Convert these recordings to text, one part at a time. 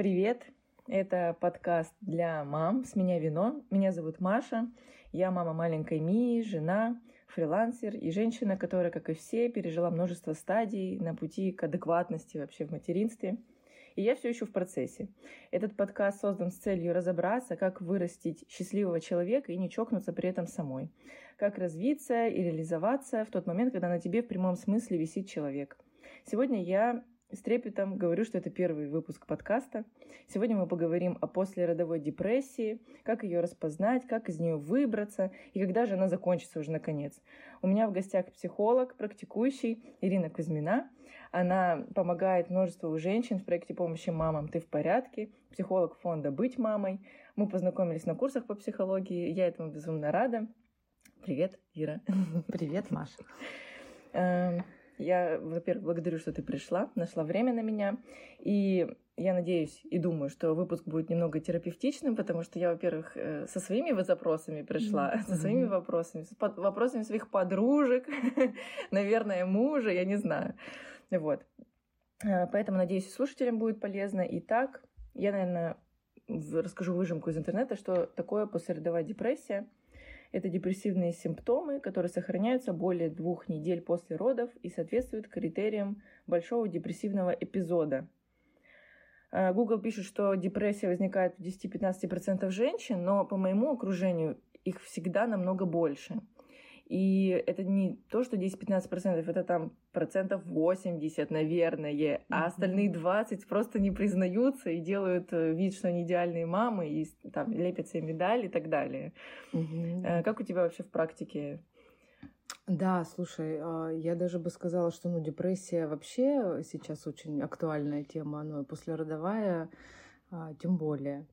Привет! Это подкаст для мам «С меня вино». Меня зовут Маша. Я мама маленькой Мии, жена, фрилансер и женщина, которая, как и все, пережила множество стадий на пути к адекватности вообще в материнстве – и я все еще в процессе. Этот подкаст создан с целью разобраться, как вырастить счастливого человека и не чокнуться при этом самой. Как развиться и реализоваться в тот момент, когда на тебе в прямом смысле висит человек. Сегодня я с трепетом говорю, что это первый выпуск подкаста. Сегодня мы поговорим о послеродовой депрессии, как ее распознать, как из нее выбраться и когда же она закончится уже наконец. У меня в гостях психолог, практикующий Ирина Кузьмина. Она помогает множеству женщин в проекте помощи мамам «Ты в порядке», психолог фонда «Быть мамой». Мы познакомились на курсах по психологии, я этому безумно рада. Привет, Ира. Привет, Маша. Я, во-первых, благодарю, что ты пришла, нашла время на меня. И я надеюсь и думаю, что выпуск будет немного терапевтичным, потому что я, во-первых, э, со своими запросами пришла, mm-hmm. со своими вопросами, с под, вопросами своих подружек, наверное, мужа, я не знаю. Вот. Э, поэтому, надеюсь, слушателям будет полезно. Итак, я, наверное, расскажу выжимку из интернета, что такое послеродовая депрессия. Это депрессивные симптомы, которые сохраняются более двух недель после родов и соответствуют критериям большого депрессивного эпизода. А, Google пишет, что депрессия возникает в 10-15% женщин, но по моему окружению их всегда намного больше. И это не то, что 10-15%, это там процентов 80, наверное, mm-hmm. а остальные 20 просто не признаются и делают э, вид, что они идеальные мамы, и там лепят себе медаль и так далее. Mm-hmm. Как у тебя вообще в практике да, слушай, а, я даже бы сказала, что ну, депрессия вообще сейчас очень актуальная тема, но послеродовая а, тем более.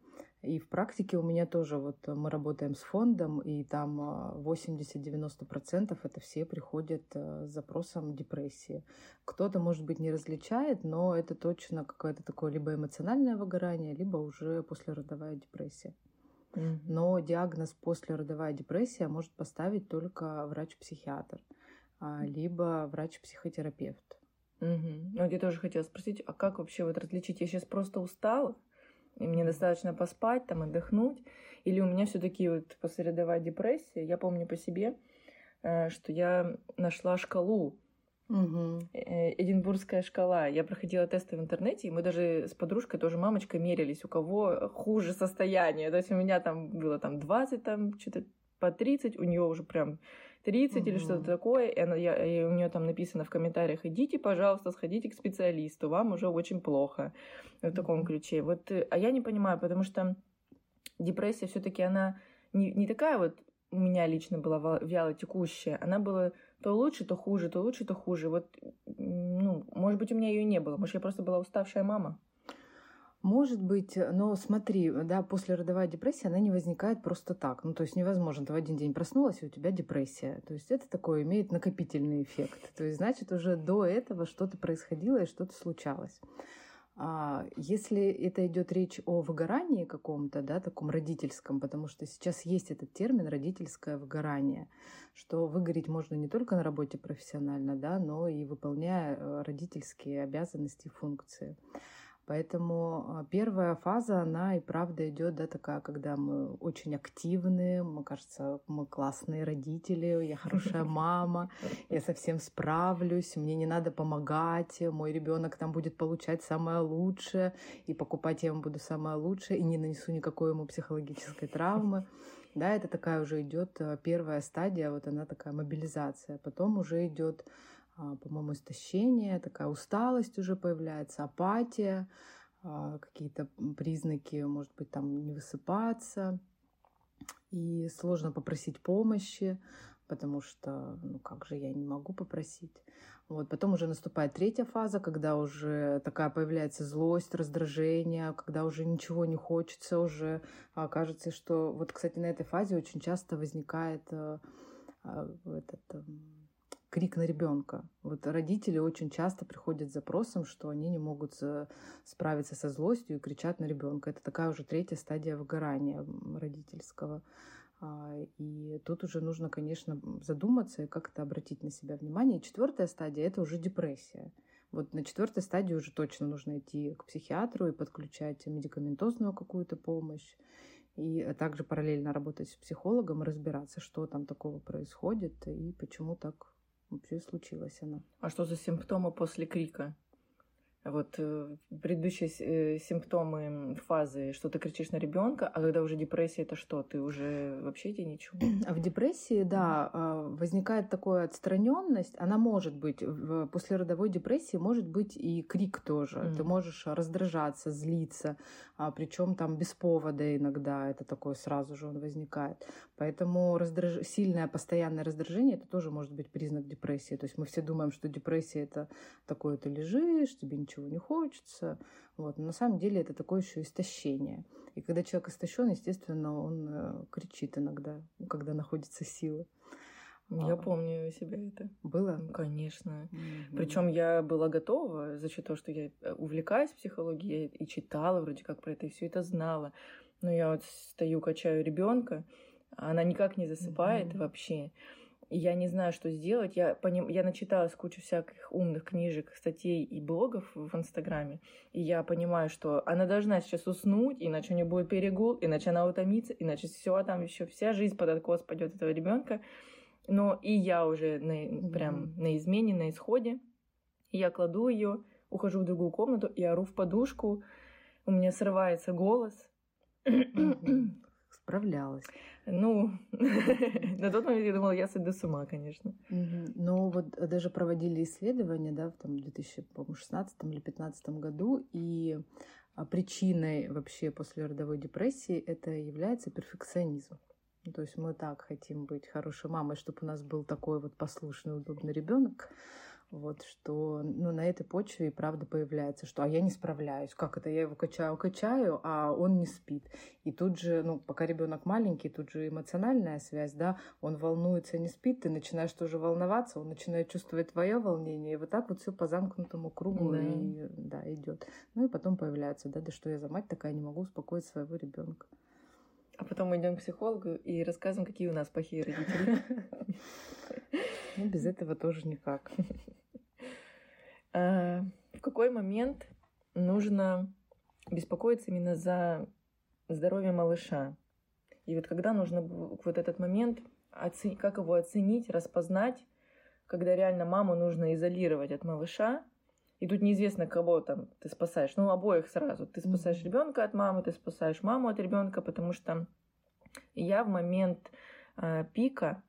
И в практике у меня тоже вот мы работаем с фондом, и там 80-90% а, это все приходят а, с запросом депрессии. Кто-то, может быть, не различает, но это точно какое-то такое либо эмоциональное выгорание, либо уже послеродовая депрессия. Mm-hmm. Но диагноз послеродовая депрессия может поставить только врач-психиатр, либо врач-психотерапевт. Угу. Ну, я тоже хотела спросить, а как вообще вот различить? Я сейчас просто устала, и мне достаточно поспать, там, отдохнуть. Или у меня все таки вот послеродовая депрессия. Я помню по себе, э, что я нашла шкалу, Угу. Эдинбургская шкала. Я проходила тесты в интернете, и мы даже с подружкой, тоже мамочкой, мерились, у кого хуже состояние. То есть у меня там было там 20, там что-то по 30, у нее уже прям 30 угу. или что-то такое, и, она, я, и у нее там написано в комментариях, идите, пожалуйста, сходите к специалисту, вам уже очень плохо. В таком ключе. Вот, э, а я не понимаю, потому что депрессия все таки она не, не такая вот у меня лично была вяло текущая, она была то лучше, то хуже, то лучше, то хуже. Вот, ну, может быть, у меня ее не было. Может, я просто была уставшая мама. Может быть, но смотри, да, после родовая депрессия, она не возникает просто так. Ну, то есть невозможно, ты в один день проснулась, и у тебя депрессия. То есть это такое имеет накопительный эффект. То есть, значит, уже до этого что-то происходило и что-то случалось. А если это идет речь о выгорании каком-то, да, таком родительском, потому что сейчас есть этот термин родительское выгорание, что выгореть можно не только на работе профессионально, да, но и выполняя э, родительские обязанности и функции. Поэтому а, первая фаза, она и правда идет, да, такая, когда мы очень активны, мы, кажется, мы классные родители, я хорошая мама, я совсем справлюсь, мне не надо помогать, мой ребенок там будет получать самое лучшее, и покупать я ему буду самое лучшее, и не нанесу никакой ему психологической травмы. Да, это такая уже идет а, первая стадия, вот она такая мобилизация. Потом уже идет по-моему, истощение, такая усталость уже появляется, апатия, а, какие-то признаки, может быть, там не высыпаться. И сложно попросить помощи, потому что, ну как же, я не могу попросить. Вот. Потом уже наступает третья фаза, когда уже такая появляется злость, раздражение, когда уже ничего не хочется, уже а, кажется, что... Вот, кстати, на этой фазе очень часто возникает этот крик на ребенка. Вот родители очень часто приходят с запросом, что они не могут справиться со злостью и кричат на ребенка. Это такая уже третья стадия выгорания родительского. А, и тут уже нужно, конечно, задуматься и как-то обратить на себя внимание. И четвертая стадия это уже депрессия. Вот на четвертой стадии уже точно нужно идти к психиатру и подключать медикаментозную какую-то помощь. И также параллельно работать с психологом разбираться, что там такого происходит и почему так вообще случилась она. А что за симптомы после крика? Вот э, предыдущие э, симптомы фазы, что ты кричишь на ребенка, а когда уже депрессия, это что? Ты уже вообще тебе ничего? В депрессии, да, а, возникает такая отстраненность. Она может быть в послеродовой депрессии, может быть и крик тоже. Mm. Ты можешь раздражаться, злиться, а, причем там без повода иногда это такое сразу же он возникает. Поэтому раздраж... сильное постоянное раздражение это тоже может быть признак депрессии. То есть мы все думаем, что депрессия это такое, ты лежишь, тебе ничего ничего не хочется. Вот. Но на самом деле это такое еще истощение. И когда человек истощен, естественно, он э, кричит иногда, когда находится сила. Я а, помню себя это. Было? Конечно. Mm-hmm. Причем я была готова за счет того, что я э, увлекаюсь психологией и читала вроде как про это, и все это знала. Но я вот стою, качаю ребенка, она никак не засыпает mm-hmm. вообще я не знаю, что сделать. Я, поним... я начиталась кучу всяких умных книжек, статей и блогов в Инстаграме. И я понимаю, что она должна сейчас уснуть, иначе у нее будет перегул, иначе она утомится, иначе все там еще вся жизнь под откос пойдет этого ребенка. Но и я уже на, прям mm-hmm. на измене, на исходе. И я кладу ее, ухожу в другую комнату и ору в подушку. У меня срывается голос. Справлялась. Ну, на тот момент я думала, я сойду с ума, конечно. Но вот даже проводили исследования, да, в там 2016 или 2015 году, и а, причиной вообще после родовой депрессии это является перфекционизм. Ну, то есть мы так хотим быть хорошей мамой, чтобы у нас был такой вот послушный, удобный ребенок, вот, что ну, на этой почве и правда появляется, что а я не справляюсь. Как это? Я его качаю, качаю, а он не спит. И тут же, ну, пока ребенок маленький, тут же эмоциональная связь, да, он волнуется, не спит, ты начинаешь тоже волноваться, он начинает чувствовать твое волнение, и вот так вот все по замкнутому кругу да. и да, идет. Ну и потом появляется, да, да что я за мать такая, не могу успокоить своего ребенка. А потом мы идем к психологу и рассказываем, какие у нас плохие родители. Ну, без этого тоже никак. А, в какой момент нужно беспокоиться именно за здоровье малыша? И вот когда нужно вот этот момент, как его оценить, распознать, когда реально маму нужно изолировать от малыша, и тут неизвестно, кого там ты спасаешь. Ну, обоих сразу. Ты спасаешь ребенка от мамы, ты спасаешь маму от ребенка, потому что я в момент э, пика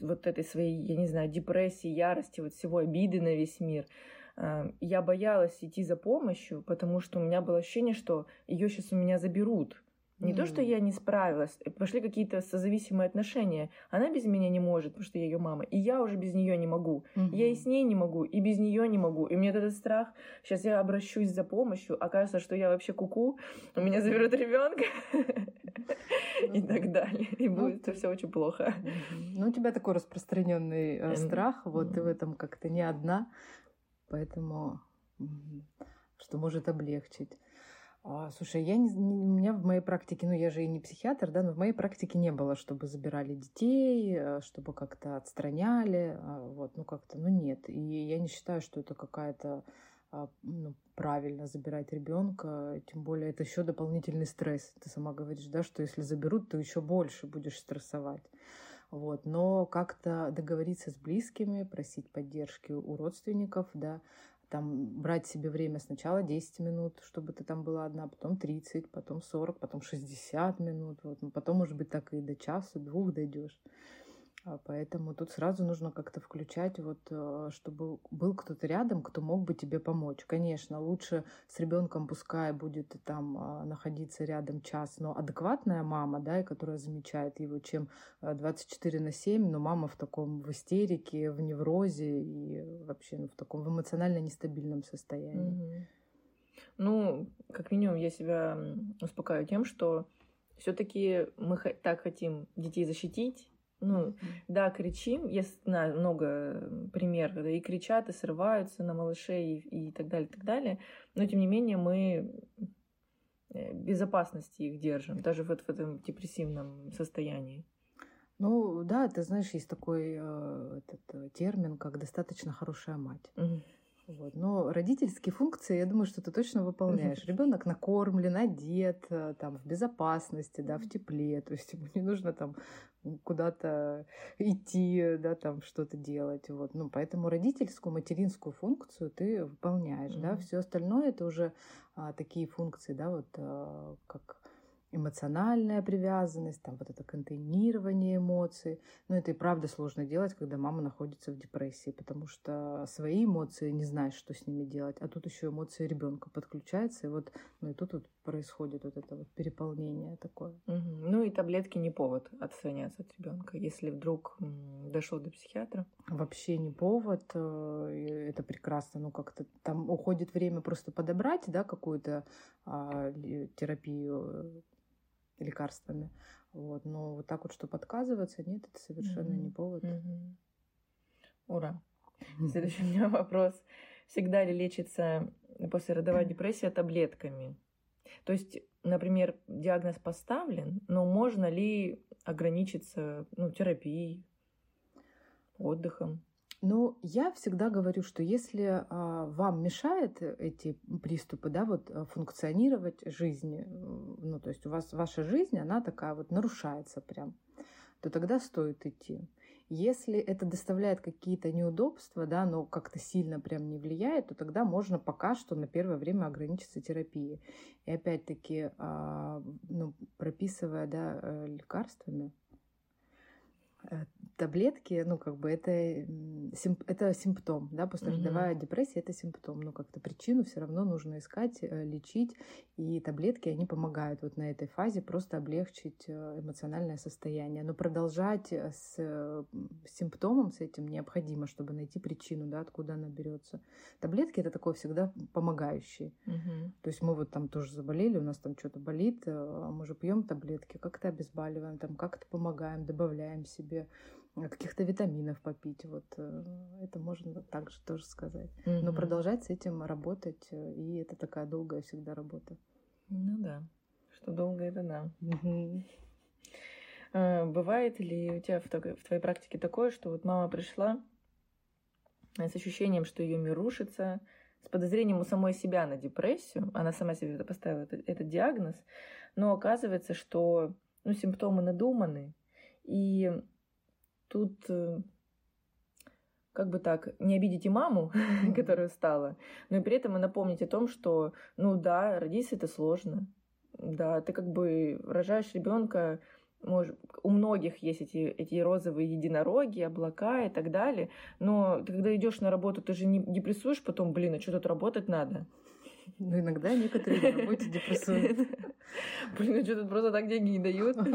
вот этой своей, я не знаю, депрессии, ярости, вот всего обиды на весь мир, э, я боялась идти за помощью, потому что у меня было ощущение, что ее сейчас у меня заберут. Не mm. то, что я не справилась, э, пошли какие-то созависимые отношения. Она без меня не может, потому что я ее мама. И я уже без нее не могу. Mm-hmm. Я и с ней не могу, и без нее не могу. И у меня этот страх. Сейчас я обращусь за помощью, окажется, что я вообще куку, у меня заберут ребенка и так далее. И ну, будет все очень плохо. Ну, у тебя такой распространенный э, страх, вот ты в этом как-то не одна, поэтому что может облегчить. А, слушай, я не, не, у меня в моей практике, ну я же и не психиатр, да, но в моей практике не было, чтобы забирали детей, э, чтобы как-то отстраняли, а, вот, ну как-то, ну нет. И я не считаю, что это какая-то а, ну, правильно забирать ребенка, тем более это еще дополнительный стресс. Ты сама говоришь, да, что если заберут, то еще больше будешь стрессовать. Вот. Но как-то договориться с близкими, просить поддержки у родственников, да, там брать себе время сначала 10 минут, чтобы ты там была одна, потом 30, потом 40, потом 60 минут, вот, ну, потом, может быть, так и до часа, двух дойдешь. А, поэтому тут сразу нужно как-то включать, вот, э, чтобы был кто-то рядом, кто мог бы тебе помочь. Конечно, лучше с ребенком пускай будет там а, находиться рядом час, но адекватная мама, да, и которая замечает его, чем 24 э, на 7, но мама в таком в истерике, в неврозе и вообще ну, в таком в эмоционально нестабильном состоянии. Mm-hmm. Ну, как минимум, я себя успокаиваю тем, что все-таки мы так хотим детей защитить, ну, да, кричим. Я знаю много примеров, когда и кричат, и срываются на малышей, и, и так далее, и так далее. Но, тем не менее, мы э, безопасности их держим, даже вот в этом депрессивном состоянии. Ну да, ты знаешь, есть такой э, этот, э, термин, как достаточно хорошая мать. Mm-hmm. Вот. Но родительские функции, я думаю, что ты точно выполняешь. Ребенок накормлен, одет, э, там, в безопасности, да, в тепле. То есть ему не нужно там куда-то идти, да, там что-то делать. Вот. Ну, поэтому родительскую, материнскую функцию ты выполняешь, mm-hmm. да. Все остальное это уже а, такие функции, да, вот а, как эмоциональная привязанность, там вот это контейнирование эмоций. Но это и правда сложно делать, когда мама находится в депрессии, потому что свои эмоции не знаешь, что с ними делать, а тут еще эмоции ребенка подключаются, и вот, ну и тут вот происходит вот это вот переполнение такое. Угу. Ну и таблетки не повод отстраняться от ребенка, если вдруг дошел до психиатра. Вообще не повод, э, это прекрасно, ну как-то там уходит время просто подобрать, да, какую-то а, терапию лекарствами. Вот. Но вот так вот, чтобы отказываться, нет, это совершенно mm-hmm. не повод. Mm-hmm. Ура. Следующий у меня вопрос. Всегда ли лечится послеродовая депрессия таблетками? То есть, например, диагноз поставлен, но можно ли ограничиться ну, терапией, отдыхом? Ну, я всегда говорю, что если а, вам мешает эти приступы, да, вот а, функционировать жизни, ну, то есть у вас ваша жизнь, она такая вот нарушается прям, то тогда стоит идти. Если это доставляет какие-то неудобства, да, но как-то сильно прям не влияет, то тогда можно пока что на первое время ограничиться терапией. И опять-таки, а, ну, прописывая да, э, лекарствами, Э, таблетки, ну, как бы это, это симптом, да, послеродовая mm-hmm. депрессия это симптом, но как-то причину все равно нужно искать, э, лечить, и таблетки, они помогают вот на этой фазе просто облегчить э, эмоциональное состояние, но продолжать с, с симптомом, с этим необходимо, чтобы найти причину, да, откуда она берется. Таблетки это такое всегда помогающие, mm-hmm. то есть мы вот там тоже заболели, у нас там что-то болит, а мы же пьем таблетки, как-то обезболиваем, там как-то помогаем, добавляем себе э, каких-то витаминов попить. Вот э, это можно также тоже сказать. Mm-hmm. Но продолжать с этим работать, э, и это такая долгая всегда работа. Ну да, что долго это да. Mm-hmm. А, бывает ли у тебя в, в твоей практике такое, что вот мама пришла с ощущением, что ее мир рушится, с подозрением у самой себя на депрессию, она сама себе поставила этот, этот диагноз, но оказывается, что ну, симптомы надуманы, и Тут э, как бы так, не обидите маму, mm-hmm. которая стала, но и при этом и напомнить о том, что, ну да, родиться это сложно. Да, ты как бы рожаешь ребенка, может, у многих есть эти, эти розовые единороги, облака и так далее, но ты когда идешь на работу, ты же не депрессуешь потом, блин, а что тут работать надо? Ну, иногда некоторые на работе депрессуют. Блин, а что тут просто так деньги не дают?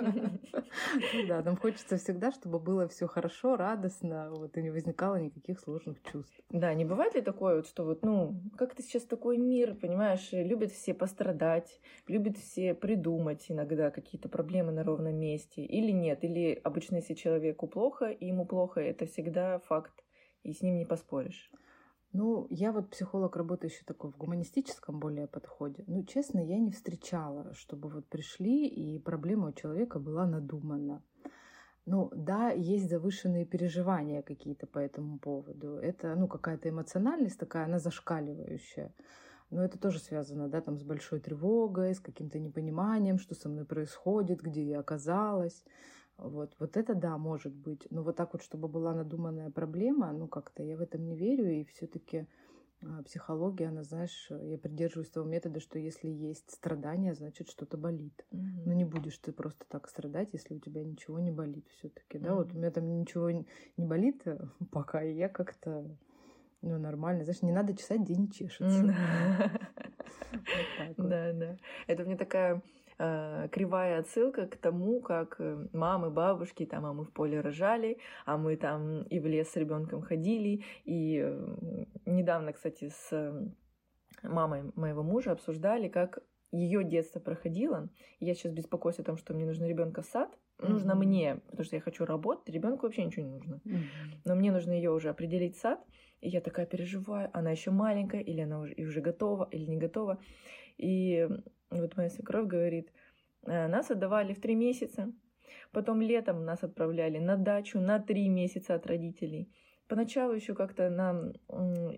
Ну да, нам хочется всегда, чтобы было все хорошо, радостно, вот, и не возникало никаких сложных чувств. Да, не бывает ли такое, вот, что вот, ну, как-то сейчас такой мир, понимаешь, любят все пострадать, любят все придумать иногда какие-то проблемы на ровном месте, или нет, или обычно, если человеку плохо, и ему плохо, это всегда факт, и с ним не поспоришь. Ну, я вот психолог, работающий такой в гуманистическом более подходе. Ну, честно, я не встречала, чтобы вот пришли, и проблема у человека была надумана. Ну, да, есть завышенные переживания какие-то по этому поводу. Это, ну, какая-то эмоциональность такая, она зашкаливающая. Но это тоже связано, да, там с большой тревогой, с каким-то непониманием, что со мной происходит, где я оказалась. Вот, вот это да, может быть. Но вот так вот, чтобы была надуманная проблема, ну как-то я в этом не верю. И все-таки а, психология, она, знаешь, я придерживаюсь того метода, что если есть страдания, значит что-то болит. Mm-hmm. Ну не будешь ты просто так страдать, если у тебя ничего не болит все-таки. Mm-hmm. Да, вот у меня там ничего не болит э, пока, и я как-то ну, нормально. Знаешь, не надо чесать, где не чешется. Да, да. Это мне такая э, кривая отсылка к тому, как э, мамы, бабушки, там, а мы в поле рожали, а мы там и в лес с ребенком ходили. И э, недавно, кстати, с мамой моего мужа обсуждали, как ее детство проходило. Я сейчас беспокоюсь о том, что мне нужно ребенка в сад. Mm-hmm. Нужно мне, потому что я хочу работать, ребенку вообще ничего не нужно. Mm-hmm. Но мне нужно ее уже определить в сад. И я такая переживаю, она еще маленькая, или она уже, и уже готова, или не готова. И вот моя свекровь говорит, «Э, нас отдавали в три месяца, потом летом нас отправляли на дачу на три месяца от родителей, поначалу еще как-то нам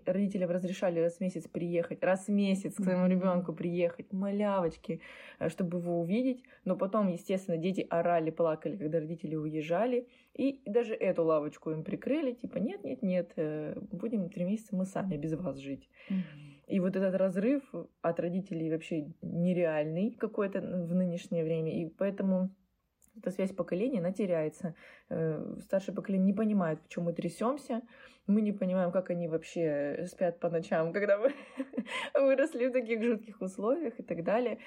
родителям разрешали раз в месяц приехать, раз в месяц к своему ребенку приехать, малявочки, э, чтобы его увидеть. Но потом, естественно, дети орали, плакали, когда родители уезжали. И даже эту лавочку им прикрыли, типа, нет, нет, нет, э, будем три месяца мы сами без вас жить. И вот этот разрыв от родителей вообще нереальный какой-то в нынешнее время. И поэтому эта связь поколений, она теряется. Э, старшее поколение не понимает, почему мы трясемся. Мы не понимаем, как они вообще спят по ночам, когда мы выросли в таких жутких условиях и так далее.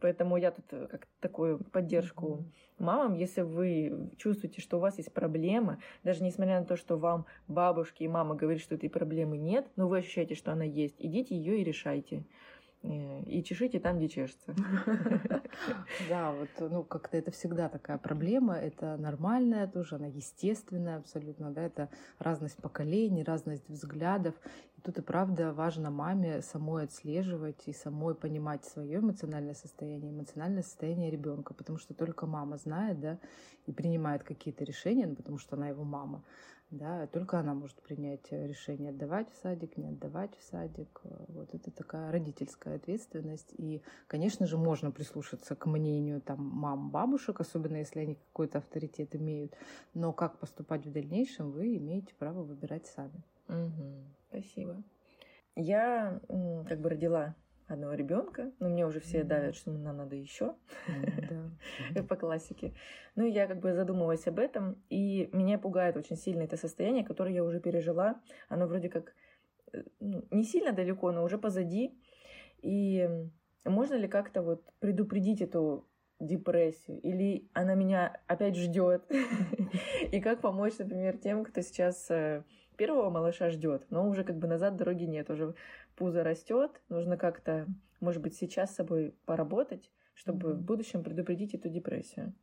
Поэтому я тут э, как такую поддержку мамам, если вы чувствуете, что у вас есть проблема, даже несмотря на то, что вам бабушки и мама говорят, что этой проблемы нет, но вы ощущаете, что она есть, идите ее и решайте. Э, и чешите там, где чешется. Да, вот, ну, как-то это всегда такая проблема, это нормальная тоже, она естественная абсолютно, да, это разность поколений, разность взглядов. И тут и правда важно маме самой отслеживать и самой понимать свое эмоциональное состояние, эмоциональное состояние ребенка, потому что только мама знает, да, и принимает какие-то решения, ну, потому что она его мама да, только она может принять э, решение отдавать в садик, не отдавать в садик. Э, вот это такая родительская ответственность. И, конечно же, можно прислушаться к мнению там мам, бабушек, особенно если они какой-то авторитет имеют. Но как поступать в дальнейшем, вы имеете право выбирать сами. Угу. Спасибо. Я как бы родила одного ребенка, но мне уже все давят, что нам надо еще, по классике. Ну и я как бы задумываюсь об этом, и меня пугает очень сильно это состояние, которое я уже пережила. Оно вроде как э, ну, не сильно далеко, но уже позади. И можно ли как-то вот предупредить эту депрессию, или она меня опять ждет, и как помочь, например, тем, кто сейчас э, первого малыша ждет, но уже как бы назад дороги нет, уже пузо растет, нужно как-то, может быть, сейчас с собой поработать, чтобы в будущем предупредить эту депрессию.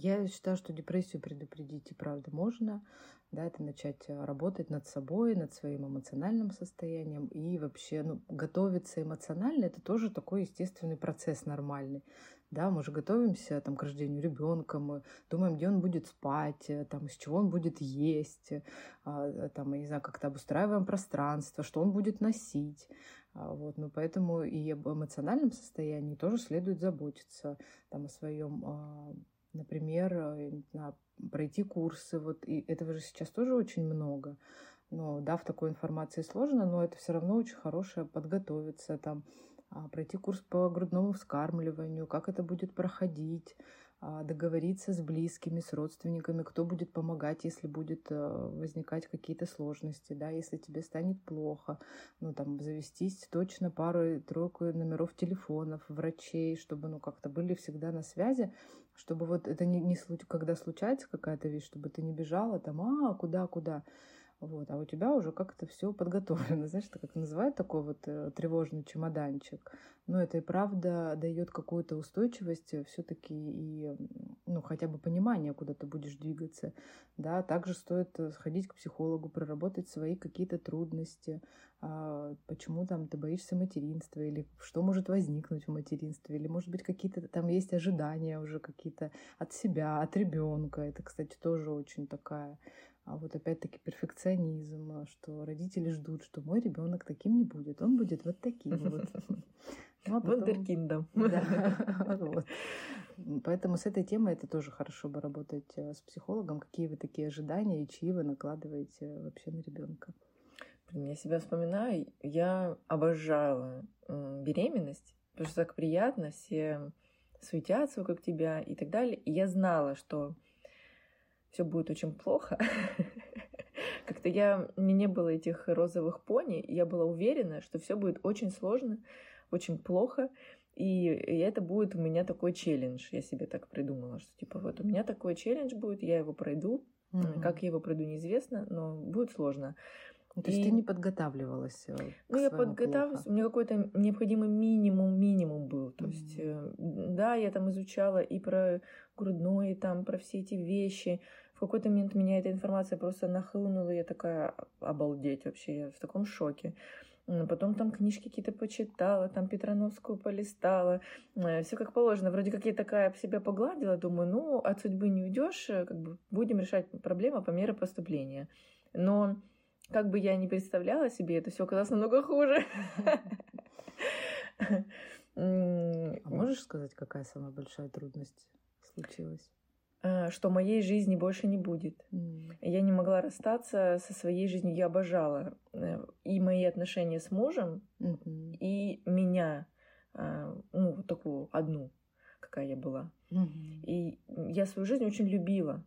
Я считаю, что депрессию предупредить и правда можно. Да, это начать э, работать над собой, над своим эмоциональным состоянием и вообще ну, готовиться эмоционально. Это тоже такой естественный процесс нормальный. Да, мы же готовимся там, к рождению ребенка, мы думаем, где он будет спать, э, там, из чего он будет есть, а, э, там, я не знаю, как-то обустраиваем пространство, что он будет носить. А, вот, ну, поэтому и об эмоциональном состоянии тоже следует заботиться, там, о своем, а, например, э, пройти курсы, вот, и этого же сейчас тоже очень много. Но, да, в такой информации сложно, но это все равно очень хорошее подготовиться, там, а, пройти курс по грудному вскармливанию, как это будет проходить, а, договориться с близкими, с родственниками, кто будет помогать, если будет э, возникать какие-то сложности, да, если тебе станет плохо, ну, там, завестись точно пару-тройку номеров телефонов, врачей, чтобы, ну, как-то были всегда на связи, чтобы вот это не, не когда случается какая-то вещь, чтобы ты не бежала там, а, куда, куда, вот, а у тебя уже как-то все подготовлено. Знаешь, это как называют такой вот э, тревожный чемоданчик. Но это и правда дает какую-то устойчивость все-таки и, ну, хотя бы понимание, куда ты будешь двигаться. Да, также стоит э, сходить к психологу, проработать свои какие-то трудности, а, почему там ты боишься материнства, или что может возникнуть в материнстве, или, может быть, какие-то там есть ожидания уже какие-то от себя, от ребенка. Это, кстати, тоже очень такая а вот опять-таки перфекционизм, что родители ждут, что мой ребенок таким не будет, он будет вот таким вот. Ну, а Вундеркиндом. Да. Поэтому с этой темой это тоже хорошо бы работать э, с психологом. Какие вы такие ожидания и чьи вы накладываете вообще на ребенка? Я себя вспоминаю, я обожала беременность, потому что так приятно, все суетятся вокруг тебя и так далее. И я знала, что все будет очень плохо. Как-то я, мне не было этих розовых пони, я была уверена, что все будет очень сложно, очень плохо, и, и это будет у меня такой челлендж. Я себе так придумала, что типа вот у меня такой челлендж будет, я его пройду. Mm-hmm. Как я его пройду, неизвестно, но будет сложно. Ну, то есть и... ты не подготавливалась? Э, ну, я подготавливалась, у меня какой-то необходимый минимум, минимум был. То mm-hmm. есть, э, да, я там изучала и про грудной, и там про все эти вещи. В какой-то момент меня эта информация просто нахлынула, я такая, обалдеть вообще, я в таком шоке. Потом там книжки какие-то почитала, там Петрановскую полистала. Э, Все как положено. Вроде как я такая себя погладила, думаю, ну, от судьбы не уйдешь, как бы будем решать проблемы по мере поступления. Но как бы я ни представляла себе, это все оказалось намного хуже. А можешь сказать, какая самая большая трудность случилась? Э, что моей жизни больше не будет. Mm. Я не могла расстаться со своей жизнью. Я обожала э, и мои отношения с мужем, mm-hmm. и меня, э, ну, вот такую одну, какая я была. Mm-hmm. И я свою жизнь очень любила.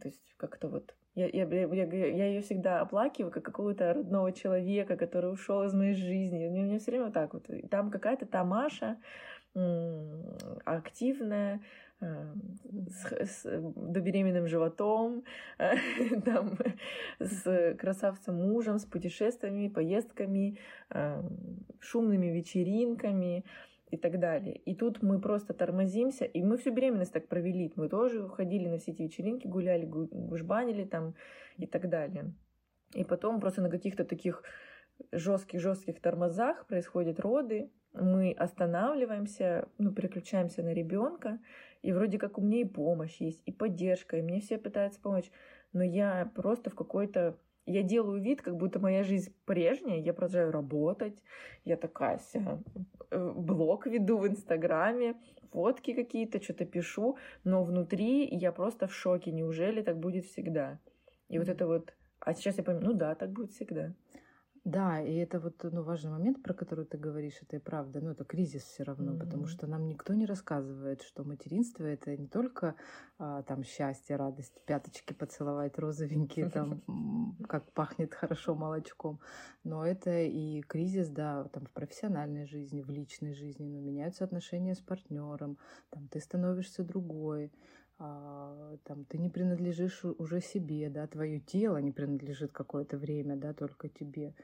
То есть как-то вот я, я, я, я ее всегда оплакиваю как какого-то родного человека, который ушел из моей жизни. У меня все время вот так вот. И там какая-то Тамаша активная, Э, с, с беременным животом, там, с красавцем мужем, с путешествиями, поездками, э, шумными вечеринками и так далее. И тут мы просто тормозимся, и мы всю беременность так провели. Мы тоже ходили на все эти вечеринки, гуляли, гужбанили там и так далее. И потом просто на каких-то таких жестких-жестких тормозах происходят роды, мы останавливаемся, ну, переключаемся на ребенка, и вроде как у меня и помощь есть, и поддержка, и мне все пытаются помочь, но я просто в какой-то я делаю вид, как будто моя жизнь прежняя, я продолжаю работать, я такая вся, э, блог веду в Инстаграме, фотки какие-то, что-то пишу, но внутри я просто в шоке, неужели так будет всегда? И вот это вот, а сейчас я понимаю, ну да, так будет всегда. Да, и это вот ну, важный момент, про который ты говоришь, это и правда. Ну, это кризис все равно, mm-hmm. потому что нам никто не рассказывает, что материнство это не только а, там счастье, радость, пяточки поцеловать розовенькие, там, как пахнет хорошо молочком, но это и кризис, да, там в профессиональной жизни, в личной жизни, но меняются отношения с партнером, там ты становишься другой, там, ты не принадлежишь уже себе, да, твое тело не принадлежит какое-то время, да, только тебе.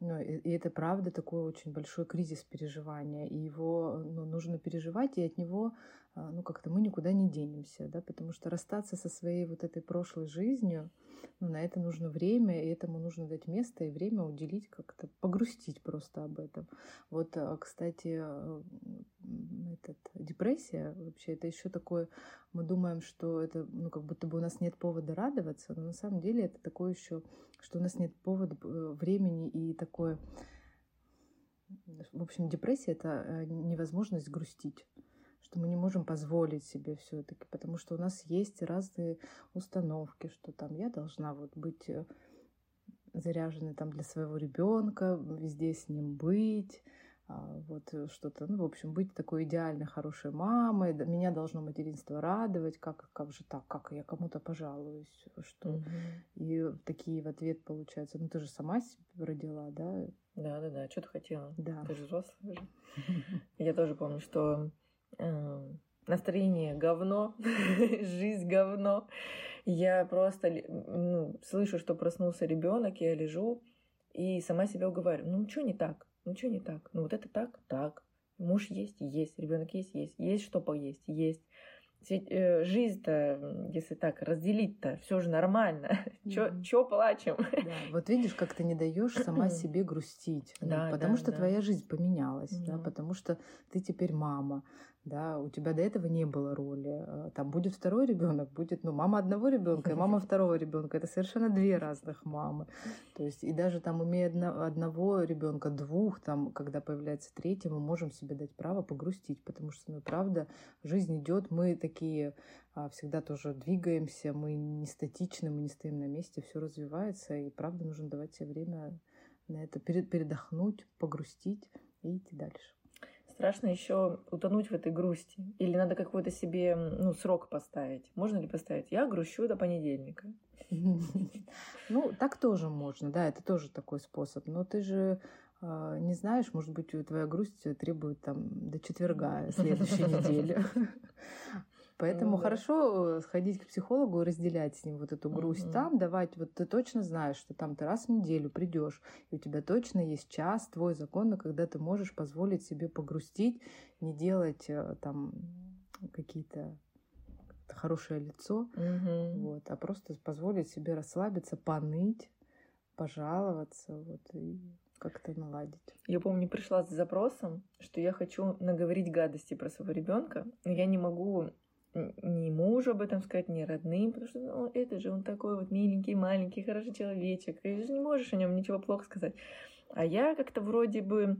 Ну, и, и это правда такой очень большой кризис переживания, и его ну, нужно переживать, и от него а, ну, как-то мы никуда не денемся, да, потому что расстаться со своей вот этой прошлой жизнью, ну, на это нужно время, и этому нужно дать место и время уделить, как-то погрустить просто об этом. Вот, а, кстати, а, этот, депрессия вообще это еще такое, мы думаем, что это, ну, как будто бы у нас нет повода радоваться, но на самом деле это такое еще, что у нас нет повода э, времени и такое, в общем, депрессия это э, невозможность грустить что мы не можем позволить себе все-таки, потому что у нас есть разные установки, что там я должна вот быть э, заряженной там для своего ребенка, везде с ним быть, а, вот э, что-то, ну, в общем, быть такой идеальной, хорошей мамой, меня должно материнство радовать, как, как же так, как я кому-то пожалуюсь, что... Угу. И такие в ответ получаются, ну, ты же сама себя родила, да? Да, да, да, что ты хотела? Да. Ты же взрослая. Я тоже помню, что настроение говно, жизнь говно. Я просто ну, слышу, что проснулся ребенок, я лежу и сама себя уговариваю. Ну, что не так? Ну, что не так? Ну, вот это так? Так. Муж есть? Есть. Ребенок есть? Есть. Есть что поесть? Есть. Э, жизнь-то, если так разделить-то, все же нормально. Mm-hmm. Чё, плачем? Да, вот видишь, как ты не даешь сама себе грустить. Да, потому да, что да. твоя жизнь поменялась, mm-hmm. да, потому что ты теперь мама, да, у тебя до этого не было роли. А, там будет второй ребенок, будет, ну, мама одного ребенка и мама второго ребенка. Это совершенно две разных мамы. То есть, и даже там, имея одно, одного ребенка, двух, там, когда появляется третий, мы можем себе дать право погрустить, потому что, ну, правда, жизнь идет, мы такие а, всегда тоже двигаемся, мы не статичны, мы не стоим на месте, все развивается, и правда нужно давать себе время на это передохнуть, погрустить и идти дальше страшно еще утонуть в этой грусти. Или надо какой-то себе ну, срок поставить. Можно ли поставить? Я грущу до понедельника. Ну, так тоже можно, да, это тоже такой способ. Но ты же а, не знаешь, может быть, твоя грусть требует там до четверга следующей недели. Поэтому ну, да. хорошо э, сходить к психологу и разделять с ним вот эту грусть угу. там, давать, вот ты точно знаешь, что там ты раз в неделю придешь, и у тебя точно есть час твой законно, когда ты можешь позволить себе погрустить, не делать э, там какие-то хорошее лицо, угу. вот, а просто позволить себе расслабиться, поныть, пожаловаться, вот, и как-то наладить. Я помню, пришла с запросом, что я хочу наговорить гадости про своего ребенка, но я не могу ни мужу об этом сказать, ни родным, потому что ну, это же он такой вот миленький, маленький, хороший человечек, и же не можешь о нем ничего плохо сказать. А я как-то вроде бы...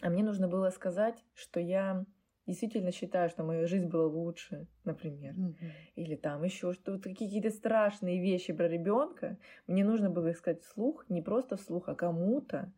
А мне нужно было сказать, что я действительно считаю, что моя жизнь была лучше, например, mm-hmm. или там еще что-то, какие-то страшные вещи про ребенка, мне нужно было их сказать вслух, не просто вслух, а кому-то,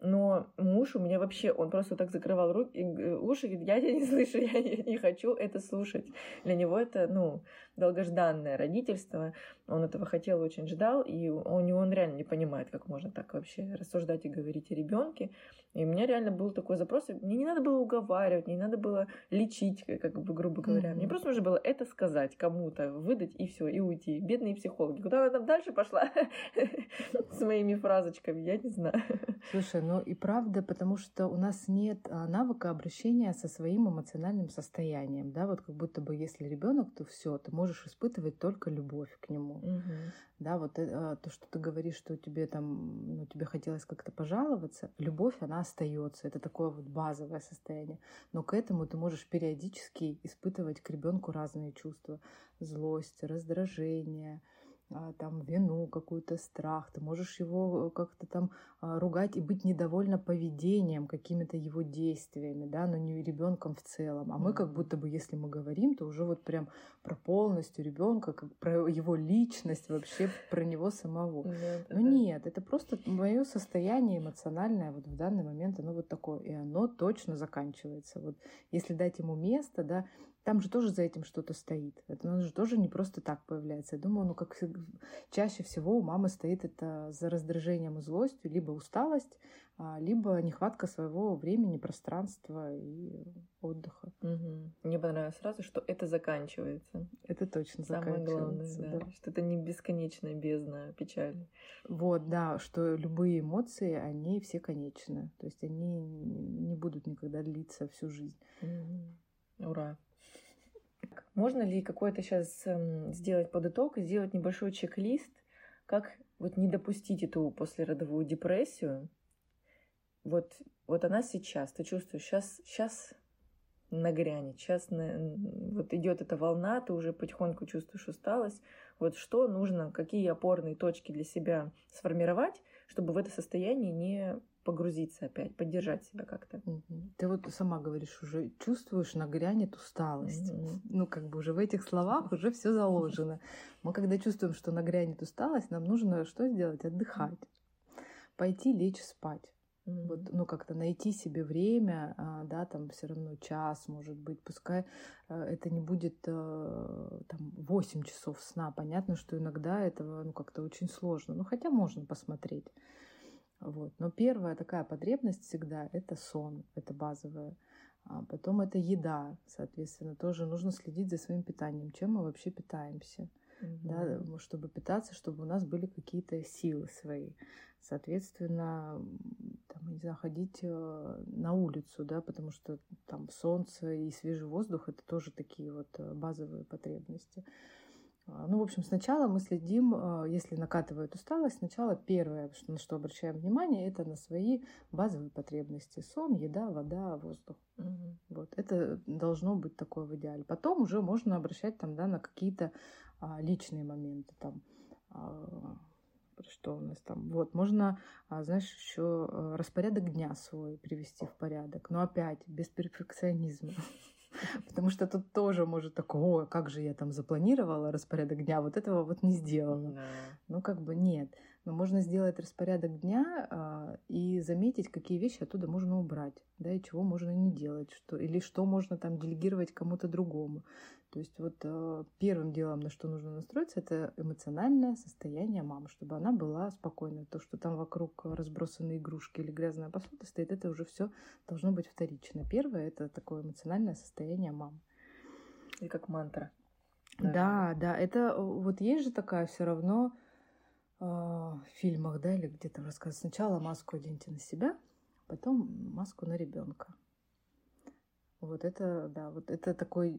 но муж у меня вообще, он просто так закрывал руки, э, уши, говорит, я тебя не слышу, я не, не хочу это слушать. Для него это, ну, долгожданное родительство. Он этого хотел, очень ждал, и у него он реально не понимает, как можно так вообще рассуждать и говорить о ребенке. И у меня реально был такой запрос. Мне не надо было уговаривать, не надо было лечить, как бы, грубо говоря. Mm-hmm. Мне просто нужно было это сказать кому-то, выдать и все, и уйти. Бедные психологи. Куда она там дальше пошла с моими фразочками, я не знаю. Слушай, ну и правда, потому что у нас нет а, навыка обращения со своим эмоциональным состоянием, да, вот как будто бы если ребенок, то все, ты можешь испытывать только любовь к нему, угу. да, вот э, то, что ты говоришь, что тебе там, ну, тебе хотелось как-то пожаловаться, любовь, она остается, это такое вот базовое состояние, но к этому ты можешь периодически испытывать к ребенку разные чувства, злость, раздражение, а, там вину, какую-то страх, ты можешь его э, как-то там а, ругать и быть недовольна поведением, какими-то его действиями, да, но не ребенком в целом. А мы как будто бы, если мы говорим, то уже вот прям про полностью ребенка, про его личность, вообще про него самого. Но нет, это просто мое состояние эмоциональное вот в данный момент, оно вот такое, и оно точно заканчивается. Вот если дать ему место, да, там же тоже за этим что-то стоит. Это же тоже не просто так появляется. Я думаю, ну как чаще всего у мамы стоит это за раздражением и злостью, либо усталость, а, либо нехватка своего времени, пространства и отдыха. Угу. Мне понравилось сразу, что это заканчивается. Это точно Самое заканчивается. Самое главное, да. да. Что это не бесконечная бездна печали. Вот, да, что любые эмоции, они все конечны. То есть они не будут никогда длиться всю жизнь. Угу. Ура! Можно ли какой-то сейчас эм, сделать под итог и сделать небольшой чек-лист, как вот не допустить эту послеродовую депрессию? Вот, вот она сейчас, ты чувствуешь, сейчас, сейчас нагрянет, сейчас на, вот идет эта волна, ты уже потихоньку чувствуешь усталость. Вот что нужно, какие опорные точки для себя сформировать, чтобы в это состояние не погрузиться опять, поддержать себя как-то. Ты вот сама говоришь, уже чувствуешь, нагрянет усталость. Угу. Ну, как бы уже в этих словах уже все заложено. Мы когда чувствуем, что нагрянет усталость, нам нужно что сделать? Отдыхать. Пойти лечь спать. Mm-hmm. Вот, ну, как-то найти себе время, а, да, там все равно час, может быть, пускай а, это не будет а, там 8 часов сна. Понятно, что иногда этого, ну, как-то очень сложно. Ну, хотя можно посмотреть. Вот. Но первая такая потребность всегда – это сон, это базовая. А потом это еда, соответственно, тоже нужно следить за своим питанием, чем мы вообще питаемся. Mm-hmm. Да, чтобы питаться, чтобы у нас были какие-то силы свои. Соответственно, там, не знаю, ходить э, на улицу, да, потому что там солнце и свежий воздух это тоже такие вот э, базовые потребности. А, ну, в общем, сначала мы следим, а, если накатывает усталость, сначала первое, на что обращаем внимание, это на свои базовые потребности. Сон, еда, вода, воздух. Угу. Вот. Это должно быть такое в идеале. Потом уже можно обращать там, да, на какие-то а, личные моменты. Там, а, что у нас там? Вот, можно, а, знаешь, еще распорядок дня свой привести в порядок. Но опять, без перфекционизма. Потому что тут тоже может такое, как же я там запланировала распорядок дня, вот этого вот не сделала. Ну, как бы нет. Но можно сделать распорядок дня а, и заметить, какие вещи оттуда можно убрать, да, и чего можно не делать, что, или что можно там делегировать кому-то другому. То есть вот э, первым делом, на что нужно настроиться, это эмоциональное состояние мамы, чтобы она была спокойна. То, что там вокруг разбросаны игрушки или грязная посуда стоит, это уже все должно быть вторично. Первое это такое эмоциональное состояние мамы. И как мантра. Да, да, да это вот есть же такая все равно в фильмах, да, или где-то рассказывают. Сначала маску оденьте на себя, потом маску на ребенка. Вот это, да, вот это такой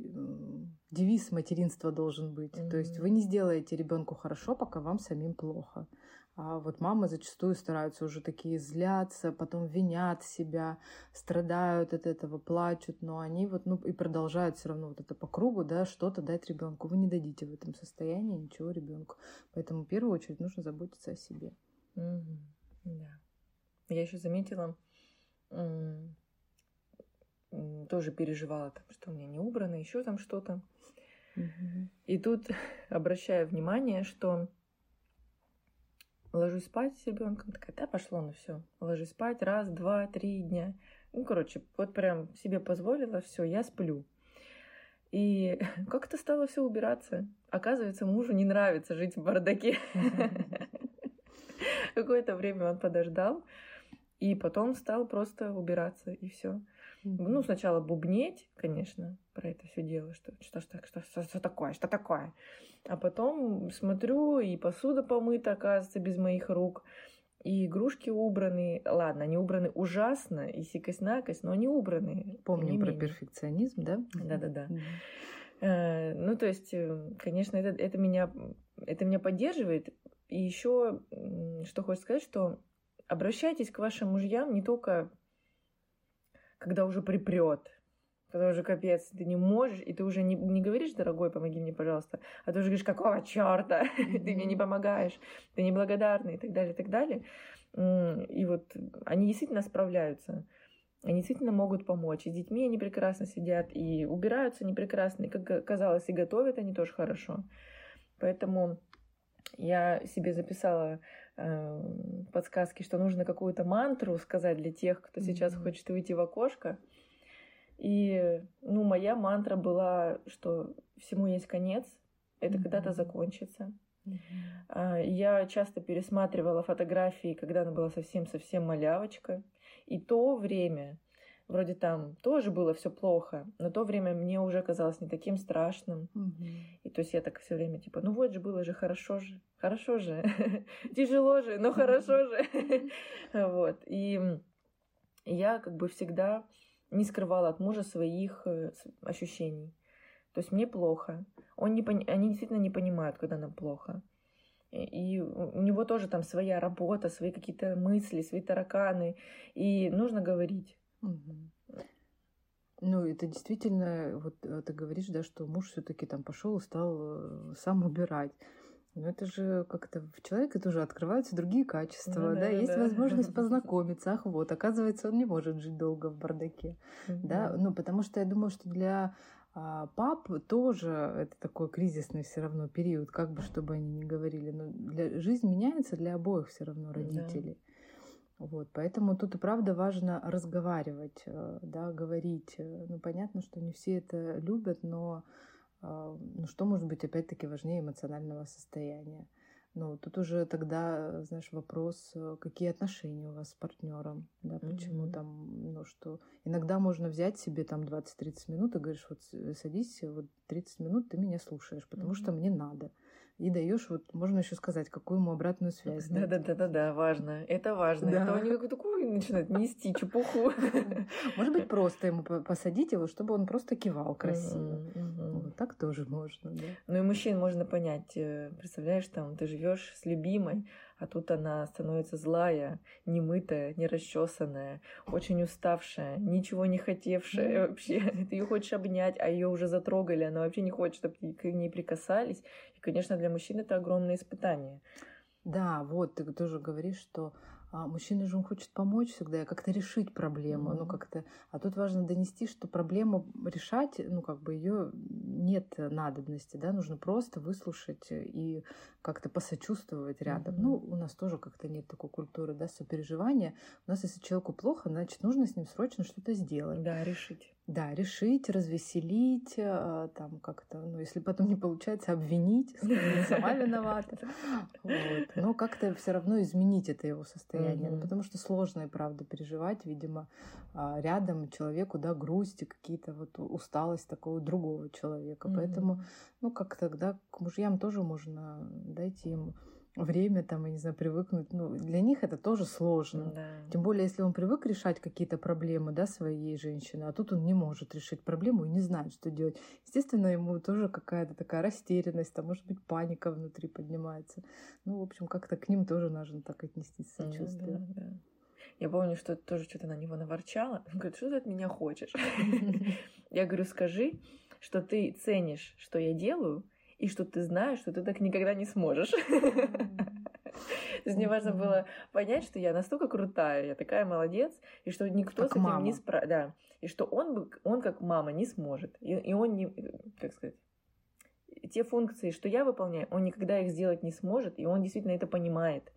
девиз материнства должен быть. Mm-hmm. То есть вы не сделаете ребенку хорошо, пока вам самим плохо. А вот мамы зачастую стараются уже такие зляться, потом винят себя, страдают от этого, плачут, но они вот, ну, и продолжают все равно вот это по кругу, да, что-то дать ребенку. Вы не дадите в этом состоянии ничего ребенку. Поэтому в первую очередь нужно заботиться о себе. Mm-hmm. Да. Я еще заметила, тоже переживала, там, что у меня не убрано, еще там что-то. Mm-hmm. И тут обращаю внимание, что ложусь спать с ребенком, такая, да, пошло, ну все, ложусь спать раз, два, три дня. Ну, короче, вот прям себе позволила, все, я сплю. И как-то стало все убираться. Оказывается, мужу не нравится жить в бардаке. Какое-то время он подождал, и потом стал просто убираться, и все. Ну, сначала бубнеть, конечно, про это все дело, что что, что, что, что, что такое, что такое. А потом смотрю, и посуда помыта, оказывается, без моих рук, и игрушки убраны. Ладно, они убраны ужасно, и сикость-накость, но они убраны. Помним про перфекционизм, да? Да-да-да. Э, ну, то есть, э, конечно, это, это, меня, это меня поддерживает. И еще, что хочется сказать, что обращайтесь к вашим мужьям не только когда уже припрет, когда уже капец, ты не можешь, и ты уже не, не говоришь, дорогой, помоги мне, пожалуйста, а ты уже говоришь, какого черта, ты мне не помогаешь, ты неблагодарный и так далее, и так далее. И вот они действительно справляются. Они действительно могут помочь. И с детьми они прекрасно сидят, и убираются они прекрасно, и, как казалось, и готовят они тоже хорошо. Поэтому я себе записала подсказки, что нужно какую-то мантру сказать для тех, кто сейчас mm-hmm. хочет выйти в окошко. И, ну, моя мантра была, что всему есть конец, это mm-hmm. когда-то закончится. Mm-hmm. Я часто пересматривала фотографии, когда она была совсем-совсем малявочка. И то время, вроде там тоже было все плохо, но то время мне уже казалось не таким страшным. Угу. И то есть я так все время типа, ну вот же было же хорошо же, хорошо же, тяжело же, но хорошо же. Вот. И я как бы всегда не скрывала от мужа своих э, ощущений. То есть мне плохо. Он не пон... Они действительно не понимают, когда нам плохо. И у него тоже там своя работа, свои какие-то мысли, свои тараканы. И нужно говорить. Угу. Ну, это действительно, вот э, ты говоришь, да, что муж все-таки там пошел и стал э, сам убирать. Но это же как-то в человеке тоже открываются другие качества, ну, да, да, есть да. возможность познакомиться. Ах, вот, оказывается, он не может жить долго в бардаке, mm да, ну, потому что я думаю, что для а, пап тоже это такой кризисный все равно период, как бы чтобы они ни говорили, но для, жизнь меняется для обоих все равно родителей. Да. Вот, поэтому тут и правда важно разговаривать, э, да, говорить. Э, ну, понятно, что не все это любят, но а, ну, что может быть опять-таки важнее эмоционального состояния? Ну, тут уже тогда, знаешь, вопрос, э, какие отношения у вас с партнером, да, почему mm-hmm. там, ну, что иногда можно взять себе там 20-30 минут и говоришь, вот садись, вот 30 минут ты меня слушаешь, потому mm-hmm. что мне надо и даешь, вот можно еще сказать, какую ему обратную связь. Да, да, да, да, да, важно. Это важно. Да. Это он какую такую начинает нести чепуху. Может быть, просто ему посадить его, чтобы он просто кивал красиво. Вот так тоже можно. Ну и мужчин можно понять. Э, представляешь, там ты живешь с любимой, а тут она становится злая, немытая, нерасчесанная, очень уставшая, ничего не хотевшая вообще. Ты ее хочешь обнять, а ее уже затрогали, она вообще не хочет, чтобы к ней прикасались. И, конечно, для мужчин это огромное испытание. Да, вот ты тоже говоришь, что мужчина же он хочет помочь всегда, как-то решить проблему, mm-hmm. ну как-то, а тут важно донести, что проблему решать, ну как бы ее нет надобности, да, нужно просто выслушать и как-то посочувствовать рядом. Mm-hmm. Ну у нас тоже как-то нет такой культуры, да, сопереживания. У нас если человеку плохо, значит нужно с ним срочно что-то сделать. Да, решить. Да, решить, развеселить, э, там как-то, ну, если потом не получается, обвинить, сказать, сама виновата. Вот. Но как-то все равно изменить это его состояние, mm-hmm. потому что сложно и правда переживать, видимо, а, рядом человеку, да, грусти, какие-то вот усталость такого другого человека. Mm-hmm. Поэтому, ну, как тогда к мужьям тоже можно дать им время, там, я не знаю, привыкнуть. Ну, для них это тоже сложно. Да. Тем более, если он привык решать какие-то проблемы, да, своей женщины, а тут он не может решить проблему и не знает, что делать. Естественно, ему тоже какая-то такая растерянность, там, может быть, паника внутри поднимается. Ну, в общем, как-то к ним тоже нужно так отнестись с Ну сочувствием. да, да. Я помню, что тоже что-то на него наворчала. Он говорит, что ты от меня хочешь? Я говорю, скажи, что ты ценишь, что я делаю, и что ты знаешь, что ты так никогда не сможешь. То есть мне важно было понять, что я настолько крутая, я такая молодец, и что никто Как с этим мама. не справится. Да. И что он, бы- он как мама не сможет. И, и он не, как сказать, те функции, что я выполняю, он никогда их сделать не сможет, и он действительно это понимает.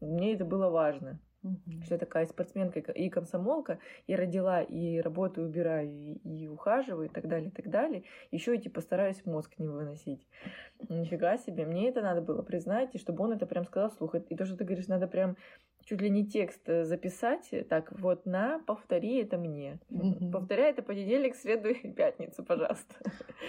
Мне это было важно Мгм. что я такая спортсменка и комсомолка, и родила, и работаю, убираю, и, и ухаживаю, и так далее, и так далее. Еще и типа стараюсь мозг не выносить. Нифига себе, мне это надо было признать, и чтобы он это прям сказал вслух. И то, что ты говоришь, надо прям чуть ли не текст э, записать, так вот на, повтори это мне. Мгм. Повторяй это понедельник, среду и пятницу, пожалуйста.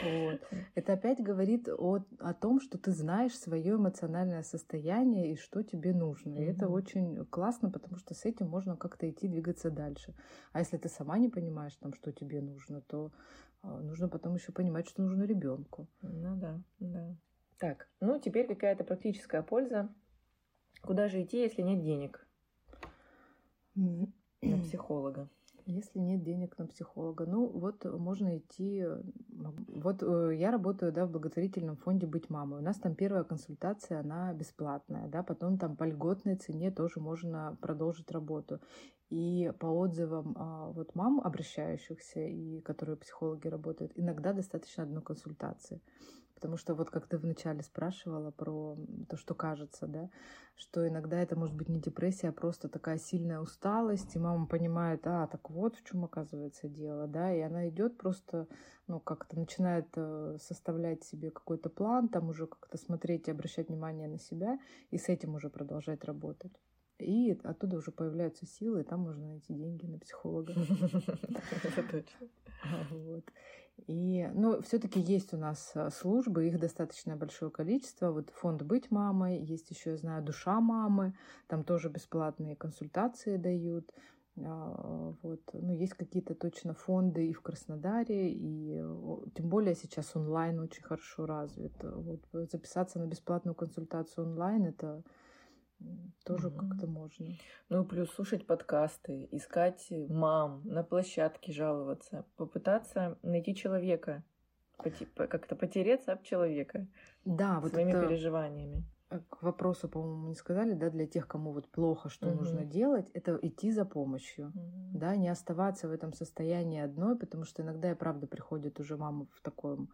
Вот. Это опять говорит о, о том, что ты знаешь свое эмоциональное состояние и что тебе нужно. И это очень классно, потому что с этим можно как-то идти двигаться дальше. А если ты сама не понимаешь, там, что тебе нужно, то а, нужно потом еще понимать, что нужно ребенку. Ну да, да. Так, ну теперь какая-то практическая польза. Куда же идти, если нет денег на психолога? Если нет денег на психолога, ну вот можно идти. Вот э, я работаю да, в благотворительном фонде «Быть мамой». У нас там первая консультация, она бесплатная, да, потом там по льготной цене тоже можно продолжить работу. И по отзывам а, вот мам, обращающихся, и которые психологи работают, иногда достаточно одной консультации. Потому что вот как ты вначале спрашивала про то, что кажется, да, что иногда это может быть не депрессия, а просто такая сильная усталость, и мама понимает, а, так вот в чем оказывается дело, да, и она идет просто, ну, как-то начинает э, составлять себе какой-то план, там уже как-то смотреть и обращать внимание на себя, и с этим уже продолжать работать. И оттуда уже появляются силы, и там можно найти деньги на психолога. Это точно. Вот. И, ну, все-таки есть у нас а, службы, их достаточно большое количество. Вот фонд «Быть мамой», есть еще, я знаю, «Душа мамы», там тоже бесплатные консультации дают. А, Вот. Ну, есть какие-то точно фонды и в Краснодаре, и о, тем более сейчас онлайн очень хорошо развит. Вот. Записаться на бесплатную консультацию онлайн это тоже Мгм. как-то можно. Ну, плюс слушать подкасты, искать мам, на площадке жаловаться, попытаться найти человека, как-то потереться об человека Да, вот своими это... переживаниями. Э, К вопросу, по-моему, не сказали, да, для тех, кому вот плохо, что Мгм. нужно делать, это идти за помощью, Мгм. да, не оставаться в этом состоянии одной, потому что иногда и правда приходит уже мама в таком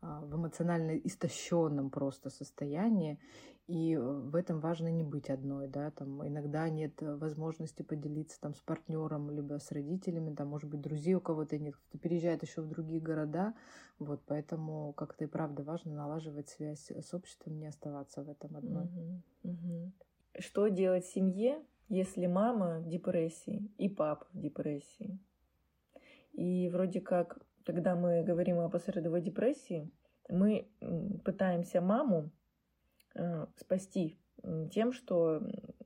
в эмоционально истощенном просто состоянии, и э, в этом важно не быть одной, да, там иногда нет э, возможности поделиться там с партнером, либо с родителями, там, может быть, друзей у кого-то нет, кто-то переезжает еще в другие города, вот, поэтому как-то и правда важно налаживать связь с обществом, не оставаться в этом одной. Мгм. Мгм. Что делать семье, если мама в депрессии и папа в депрессии? И вроде как, когда мы говорим о послеродовой депрессии, мы пытаемся маму э, спасти тем, что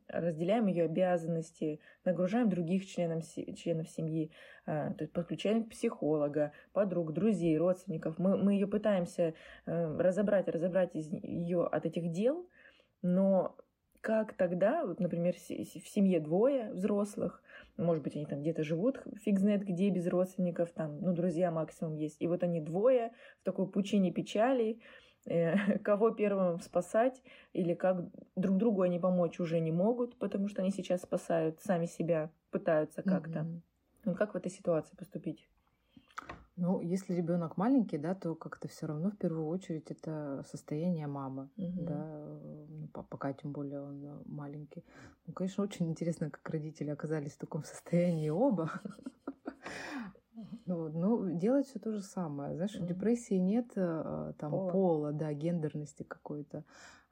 разделяем ее обязанности, нагружаем других членов, членов семьи, э, то есть подключаем психолога, подруг, друзей, родственников. Мы, мы ее пытаемся э, разобрать, разобрать из ее от этих дел, но как тогда, вот, например, в семье двое взрослых, может быть, они там где-то живут, фиг знает где, без родственников, там, ну, друзья максимум есть, и вот они двое в такой пучине печали, э, кого первым спасать, или как друг другу они помочь уже не могут, потому что они сейчас спасают сами себя, пытаются как-то. Мгм. Ну, как в этой ситуации поступить? Ну, если ребенок маленький, да, то как-то все равно в первую очередь это состояние мамы, Мгм. да, ну, по- пока тем более он э, маленький. Ну, конечно, очень интересно, как родители оказались в таком состоянии оба. Ну, ну, делать все то же самое. Знаешь, в Мгм. депрессии нет э, там Пола. пола, да, гендерности какой-то.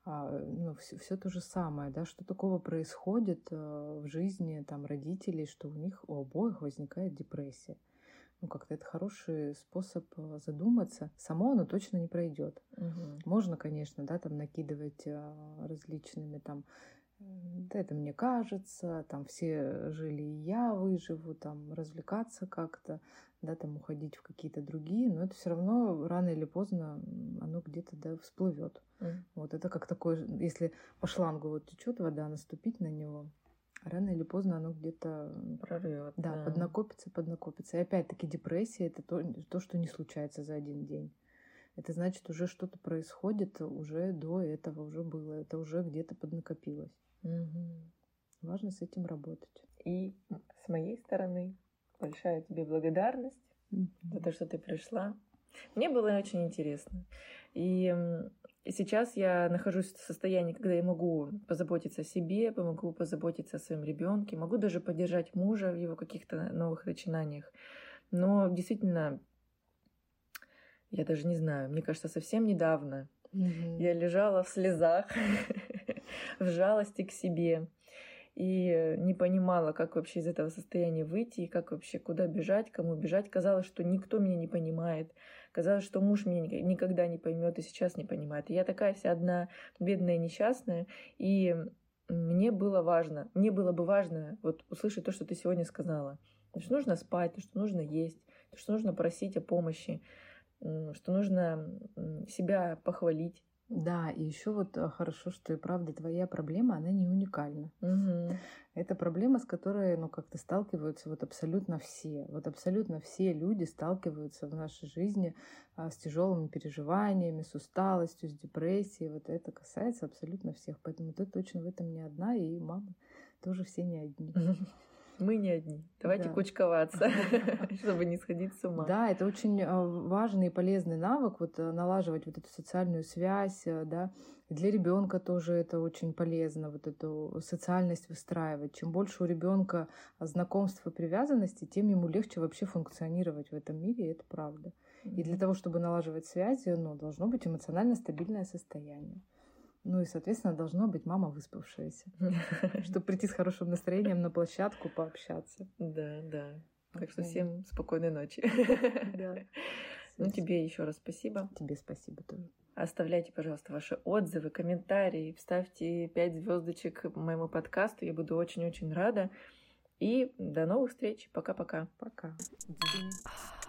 А, ну, все, то же самое, да, что такого происходит э, в жизни там родителей, что у них у обоих возникает депрессия. Ну, как-то это хороший способ э, задуматься. Само оно точно не пройдет. Мгм. Можно, конечно, да, там накидывать а, различными там м, да, это мне кажется, там все жили, и я выживу, там развлекаться как-то, да, там уходить в какие-то другие, но это все равно рано или поздно оно где-то да, всплывет. Мгм. Вот это как такое, если по шлангу вот течет вода, наступить на него, рано или поздно оно где-то Прорвет. да, поднакопится, поднакопится. И опять-таки депрессия это то, то, что не случается за один день. Это значит, уже что-то происходит, уже до этого уже было, это уже где-то поднакопилось. Мгм. Важно с этим работать. И с моей стороны большая тебе благодарность за то, что ты пришла. Мне было очень интересно. И сейчас я нахожусь в состоянии, когда я могу позаботиться о себе, могу позаботиться о своем ребенке, могу даже поддержать мужа в его каких-то новых начинаниях. Но действительно, я даже не знаю, мне кажется, совсем недавно Мгм. я лежала в слезах, в жалости к себе. И не понимала, как вообще из этого состояния выйти, и как вообще куда бежать, кому бежать. Казалось, что никто меня не понимает. Казалось, что муж меня ник- никогда не поймет и сейчас не понимает. И я такая вся одна бедная, несчастная. И мне было важно, мне было бы важно вот услышать то, что ты сегодня сказала. Что нужно спать, что нужно есть, что нужно просить о помощи, что нужно себя похвалить. Да, и еще вот а, хорошо, что и правда твоя проблема, она не уникальна. Мгм. Это проблема, с которой, ну, как-то сталкиваются вот абсолютно все. Вот абсолютно все люди сталкиваются в нашей жизни а, с тяжелыми переживаниями, с усталостью, с депрессией. Вот это касается абсолютно всех. Поэтому ты точно в этом не одна, и мамы тоже все не одни. Мы не одни. Давайте Да. кучковаться, чтобы не сходить с ума. Да, это очень а, важный и полезный навык, вот а, налаживать вот эту социальную связь, а, да. И Для ребенка тоже это очень полезно, вот эту социальность выстраивать. Чем больше у ребенка знакомств и привязанности, тем ему легче вообще функционировать в этом мире, и это правда. И для того, чтобы налаживать связи, ну, должно быть эмоционально стабильное состояние. Ну и, соответственно, должна быть мама выспавшаяся, чтобы прийти с хорошим настроением на площадку, пообщаться. Да, да. Так что всем спокойной ночи. Да. Ну, тебе еще раз спасибо. Тебе спасибо тоже. Оставляйте, пожалуйста, ваши отзывы, комментарии, ставьте 5 звездочек моему подкасту. Я буду очень-очень рада. И до новых встреч. Пока-пока. Пока. Пока.